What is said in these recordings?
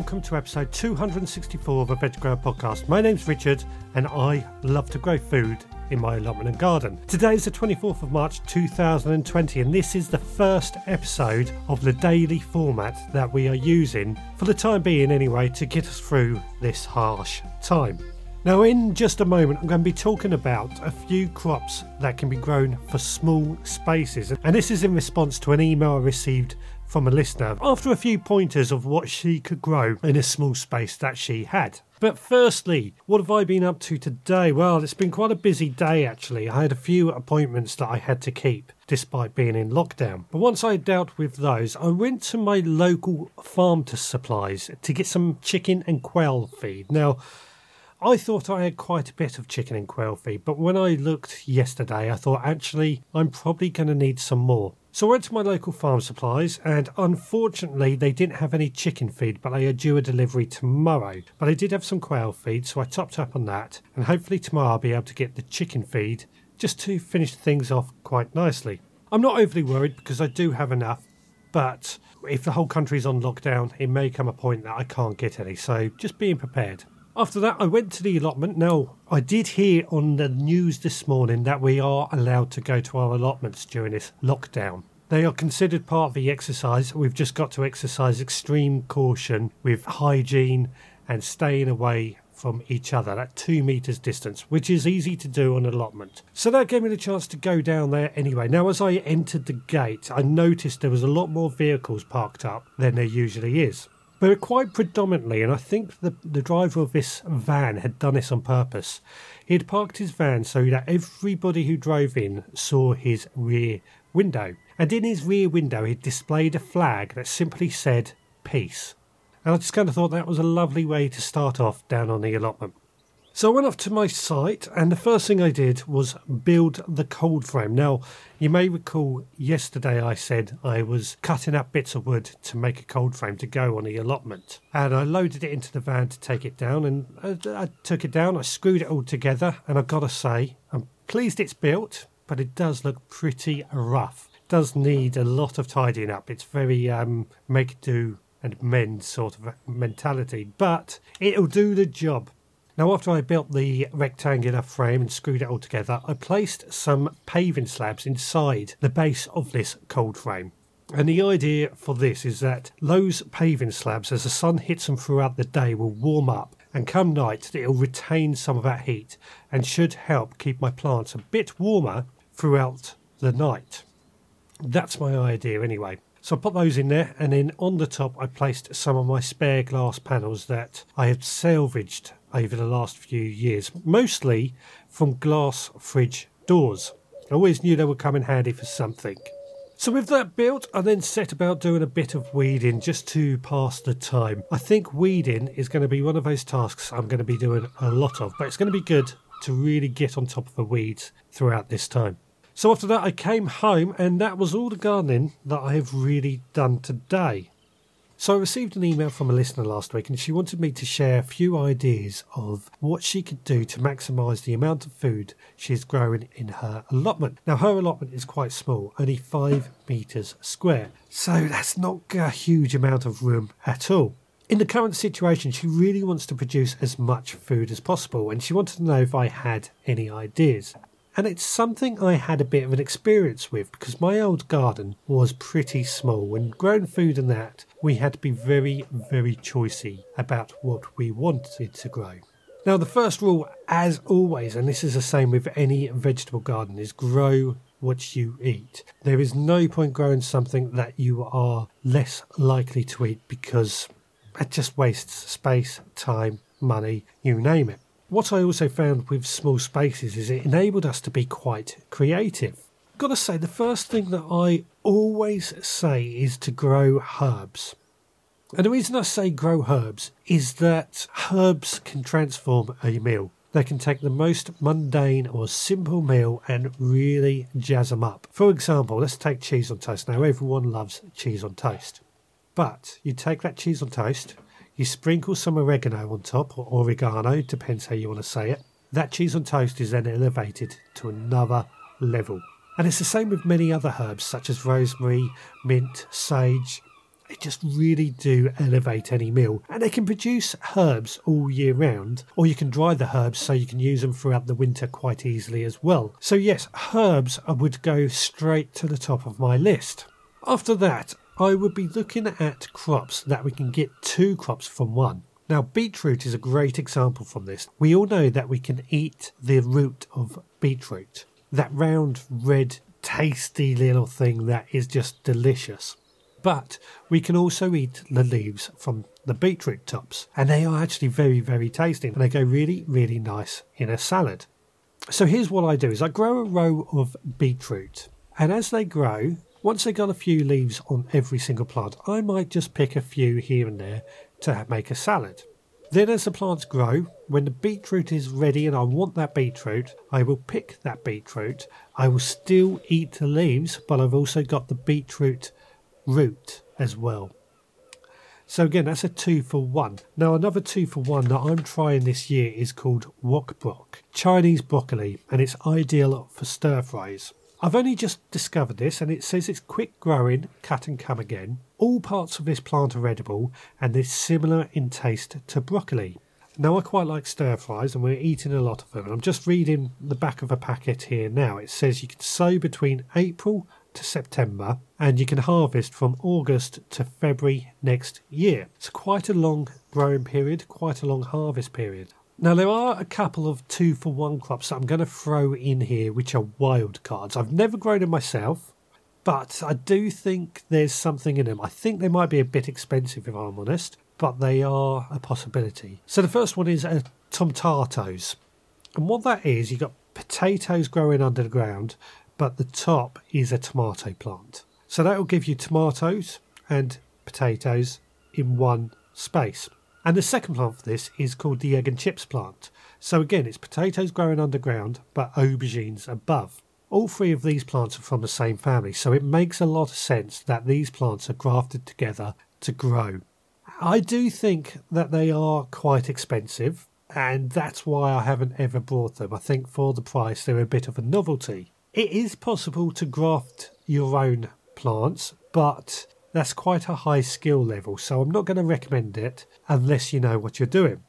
welcome to episode 264 of a Veg Grower podcast. My name's Richard, and I love to grow food in my allotment and garden. Today is the 24th of March 2020, and this is the first episode of the daily format that we are using, for the time being anyway, to get us through this harsh time. Now, in just a moment, I'm going to be talking about a few crops that can be grown for small spaces, and this is in response to an email I received from a listener after a few pointers of what she could grow in a small space that she had. But firstly, what have I been up to today? Well, it's been quite a busy day actually. I had a few appointments that I had to keep despite being in lockdown. But once I dealt with those, I went to my local farm to supplies to get some chicken and quail feed. Now, I thought I had quite a bit of chicken and quail feed, but when I looked yesterday, I thought actually I'm probably going to need some more. So I went to my local farm supplies, and unfortunately, they didn't have any chicken feed, but they are due a delivery tomorrow. But I did have some quail feed, so I topped up on that, and hopefully tomorrow I'll be able to get the chicken feed just to finish things off quite nicely. I'm not overly worried because I do have enough, but if the whole country's on lockdown, it may come a point that I can't get any, so just being prepared. After that, I went to the allotment. Now, I did hear on the news this morning that we are allowed to go to our allotments during this lockdown. They are considered part of the exercise. We've just got to exercise extreme caution with hygiene and staying away from each other at two metres distance, which is easy to do on allotment. So that gave me the chance to go down there anyway. Now, as I entered the gate, I noticed there was a lot more vehicles parked up than there usually is. But quite predominantly, and I think the, the driver of this van had done this on purpose, he had parked his van so that everybody who drove in saw his rear window. And in his rear window, he displayed a flag that simply said peace. And I just kind of thought that was a lovely way to start off down on the allotment. So I went off to my site, and the first thing I did was build the cold frame. Now, you may recall yesterday I said I was cutting up bits of wood to make a cold frame to go on the allotment. And I loaded it into the van to take it down, and I, I took it down, I screwed it all together, and I've got to say, I'm pleased it's built, but it does look pretty rough. It does need a lot of tidying up. It's very um, make do and mend sort of mentality, but it'll do the job. Now, after I built the rectangular frame and screwed it all together, I placed some paving slabs inside the base of this cold frame. And the idea for this is that those paving slabs, as the sun hits them throughout the day, will warm up, and come night, it'll retain some of that heat and should help keep my plants a bit warmer throughout the night. That's my idea, anyway. So I put those in there, and then on the top, I placed some of my spare glass panels that I had salvaged over the last few years, mostly from glass fridge doors. I always knew they would come in handy for something. So, with that built, I then set about doing a bit of weeding just to pass the time. I think weeding is going to be one of those tasks I'm going to be doing a lot of, but it's going to be good to really get on top of the weeds throughout this time. So, after that, I came home, and that was all the gardening that I have really done today. So I received an email from a listener last week and she wanted me to share a few ideas of what she could do to maximise the amount of food she is growing in her allotment. Now her allotment is quite small, only five metres square, so that's not a huge amount of room at all. In the current situation, she really wants to produce as much food as possible and she wanted to know if I had any ideas. And it's something I had a bit of an experience with because my old garden was pretty small and growing food and that, we had to be very, very choosy about what we wanted to grow. Now, the first rule, as always, and this is the same with any vegetable garden, is grow what you eat. There is no point growing something that you are less likely to eat because it just wastes space, time, money, you name it. What I also found with small spaces is it enabled us to be quite creative. Gotta say, the first thing that I always say is to grow herbs. And the reason I say grow herbs is that herbs can transform a meal. They can take the most mundane or simple meal and really jazz them up. For example, let's take cheese on toast. Now, everyone loves cheese on toast. But you take that cheese on toast, you sprinkle some oregano on top, or oregano, depends how you want to say it. That cheese on toast is then elevated to another level. And it's the same with many other herbs such as rosemary, mint, sage. They just really do elevate any meal. And they can produce herbs all year round, or you can dry the herbs so you can use them throughout the winter quite easily as well. So, yes, herbs would go straight to the top of my list. After that, I would be looking at crops that we can get two crops from one. Now, beetroot is a great example from this. We all know that we can eat the root of beetroot, that round, red, tasty little thing that is just delicious. But we can also eat the leaves from the beetroot tops, and they are actually very, very tasty, and they go really, really nice in a salad. So here's what I do: is I grow a row of beetroot, and as they grow, once they've got a few leaves on every single plant, I might just pick a few here and there to make a salad. Then, as the plants grow, when the beetroot is ready and I want that beetroot, I will pick that beetroot. I will still eat the leaves, but I've also got the beetroot root as well. So, again, that's a two for one. Now, another two for one that I'm trying this year is called wok brok, Chinese broccoli, and it's ideal for stir fries. I've only just discovered this and it says it's quick growing, cut and come again. All parts of this plant are edible and they're similar in taste to broccoli. Now, I quite like stir fries and we're eating a lot of them. I'm just reading the back of a packet here now. It says you can sow between April to September and you can harvest from August to February next year. It's quite a long growing period, quite a long harvest period. Now, there are a couple of two for one crops that I'm going to throw in here, which are wild cards. I've never grown them myself, but I do think there's something in them. I think they might be a bit expensive, if I'm honest, but they are a possibility. So, the first one is uh, a tomatoes. And what that is, you've got potatoes growing under the ground, but the top is a tomato plant. So, that will give you tomatoes and potatoes in one space. And the second plant for this is called the egg and chips plant. So again, it's potatoes growing underground, but aubergines above. All three of these plants are from the same family, so it makes a lot of sense that these plants are grafted together to grow. I do think that they are quite expensive, and that's why I haven't ever bought them. I think for the price, they're a bit of a novelty. It is possible to graft your own plants, but that's quite a high skill level, so I'm not going to recommend it unless you know what you're doing.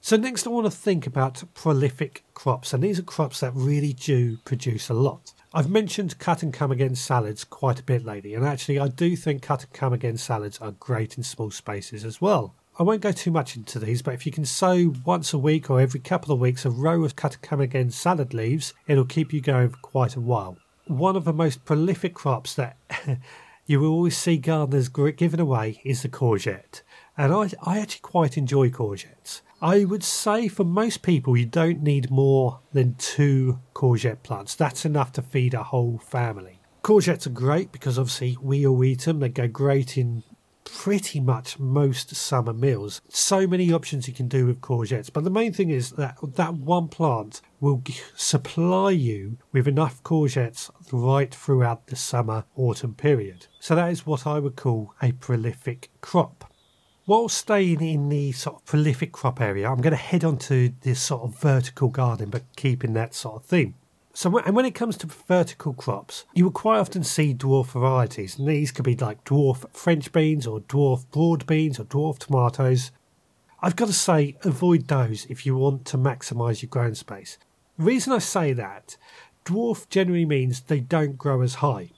So, next, I want to think about prolific crops, and these are crops that really do produce a lot. I've mentioned cut and come again salads quite a bit lately, and actually, I do think cut and come again salads are great in small spaces as well. I won't go too much into these, but if you can sow once a week or every couple of weeks a row of cut and come again salad leaves, it'll keep you going for quite a while. One of the most prolific crops that you will always see gardeners giving away is the courgette. And I, I actually quite enjoy courgettes. I would say for most people, you don't need more than two courgette plants. That's enough to feed a whole family. Courgettes are great because obviously we all eat them. They go great in pretty much most summer meals. So many options you can do with courgettes, but the main thing is that that one plant will supply you with enough courgettes right throughout the summer autumn period. So that is what I would call a prolific crop. While staying in the sort of prolific crop area, I'm going to head on to this sort of vertical garden, but keeping that sort of theme. So, and when it comes to vertical crops, you will quite often see dwarf varieties, and these could be like dwarf French beans or dwarf broad beans or dwarf tomatoes. I've got to say, avoid those if you want to maximise your growing space. The reason I say that, dwarf generally means they don't grow as high.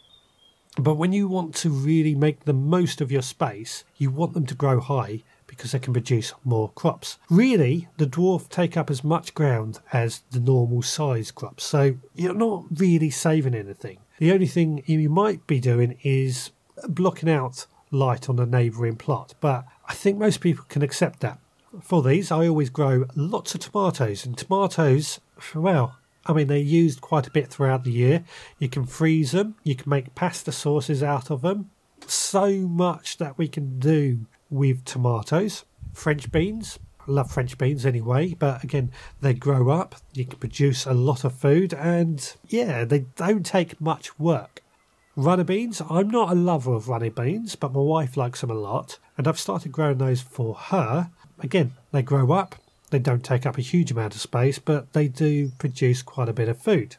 But when you want to really make the most of your space, you want them to grow high because they can produce more crops. Really, the dwarf take up as much ground as the normal size crops, so you're not really saving anything. The only thing you might be doing is blocking out light on a neighbouring plot, but I think most people can accept that. For these, I always grow lots of tomatoes, and tomatoes, well, I mean, they're used quite a bit throughout the year. You can freeze them, you can make pasta sauces out of them. So much that we can do with tomatoes, French beans. I love French beans anyway, but again, they grow up, you can produce a lot of food, and yeah, they don't take much work. Runner beans, I'm not a lover of runner beans, but my wife likes them a lot, and I've started growing those for her. Again, they grow up, they don't take up a huge amount of space, but they do produce quite a bit of food.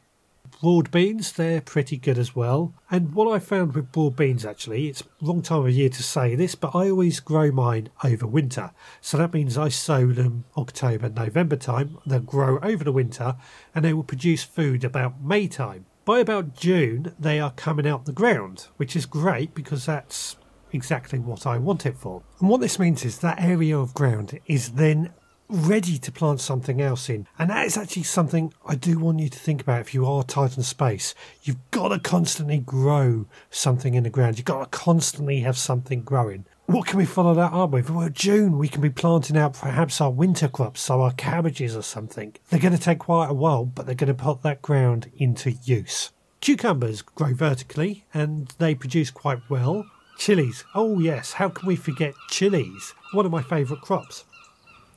broad beans, they're pretty good as well. And what I found with broad beans actually, it's wrong time of year to say this, but I always grow mine over winter. So that means I sow them October, November time. They'll grow over the winter and they will produce food about May time. By about June, they are coming out the ground, which is great because that's exactly what I want it for. And what this means is that area of ground is then ready to plant something else in. And that is actually something I do want you to think about if you are tight on space. You've got to constantly grow something in the ground. You've got to constantly have something growing. What can we follow that up with? Well, June, we can be planting out perhaps our winter crops, so our cabbages or something. They're going to take quite a while, but they're going to put that ground into use. Cucumbers grow vertically and they produce quite well. Chilies, oh yes, how can we forget chilies? One of my favourite crops.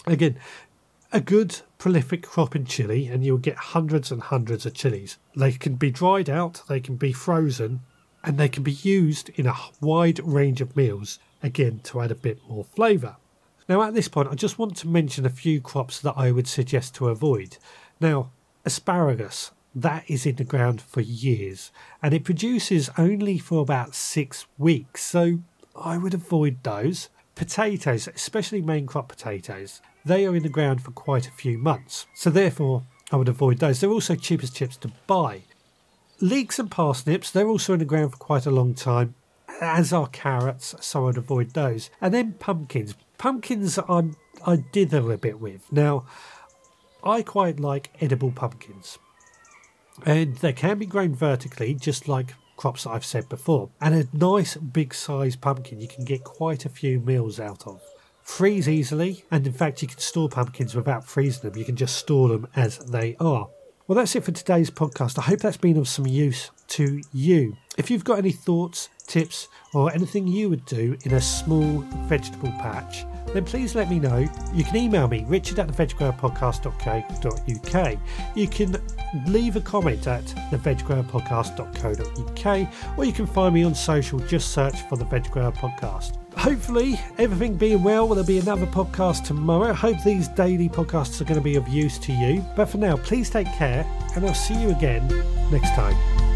Again, a good prolific crop in chili, and you'll get hundreds and hundreds of chilies. They can be dried out, they can be frozen, and they can be used in a wide range of meals, again, to add a bit more flavour. Now, at this point, I just want to mention a few crops that I would suggest to avoid. Now, asparagus, that is in the ground for years, and it produces only for about six weeks, so I would avoid those. Potatoes, especially main crop potatoes, they are in the ground for quite a few months. So therefore, I would avoid those. They're also cheapest chips to buy. Leeks and parsnips, they're also in the ground for quite a long time, as are carrots, so I'd avoid those. And then pumpkins. Pumpkins I'm, I dither a bit with. Now, I quite like edible pumpkins. And they can be grown vertically, just like crops that I've said before. And a nice big sized pumpkin you can get quite a few meals out of. Freeze easily, and in fact, you can store pumpkins without freezing them. You can just store them as they are. Well, that's it for today's podcast. I hope that's been of some use to you. If you've got any thoughts, tips, or anything you would do in a small vegetable patch, then please let me know. You can email me, richard at theveggrowerpodcast.co.uk. You can leave a comment at theveggrowerpodcast.co.uk, or you can find me on social, just search for the Veg Grower Podcast. Hopefully, everything being well, there'll be another podcast tomorrow. I hope these daily podcasts are going to be of use to you. But for now, please take care, and I'll see you again next time.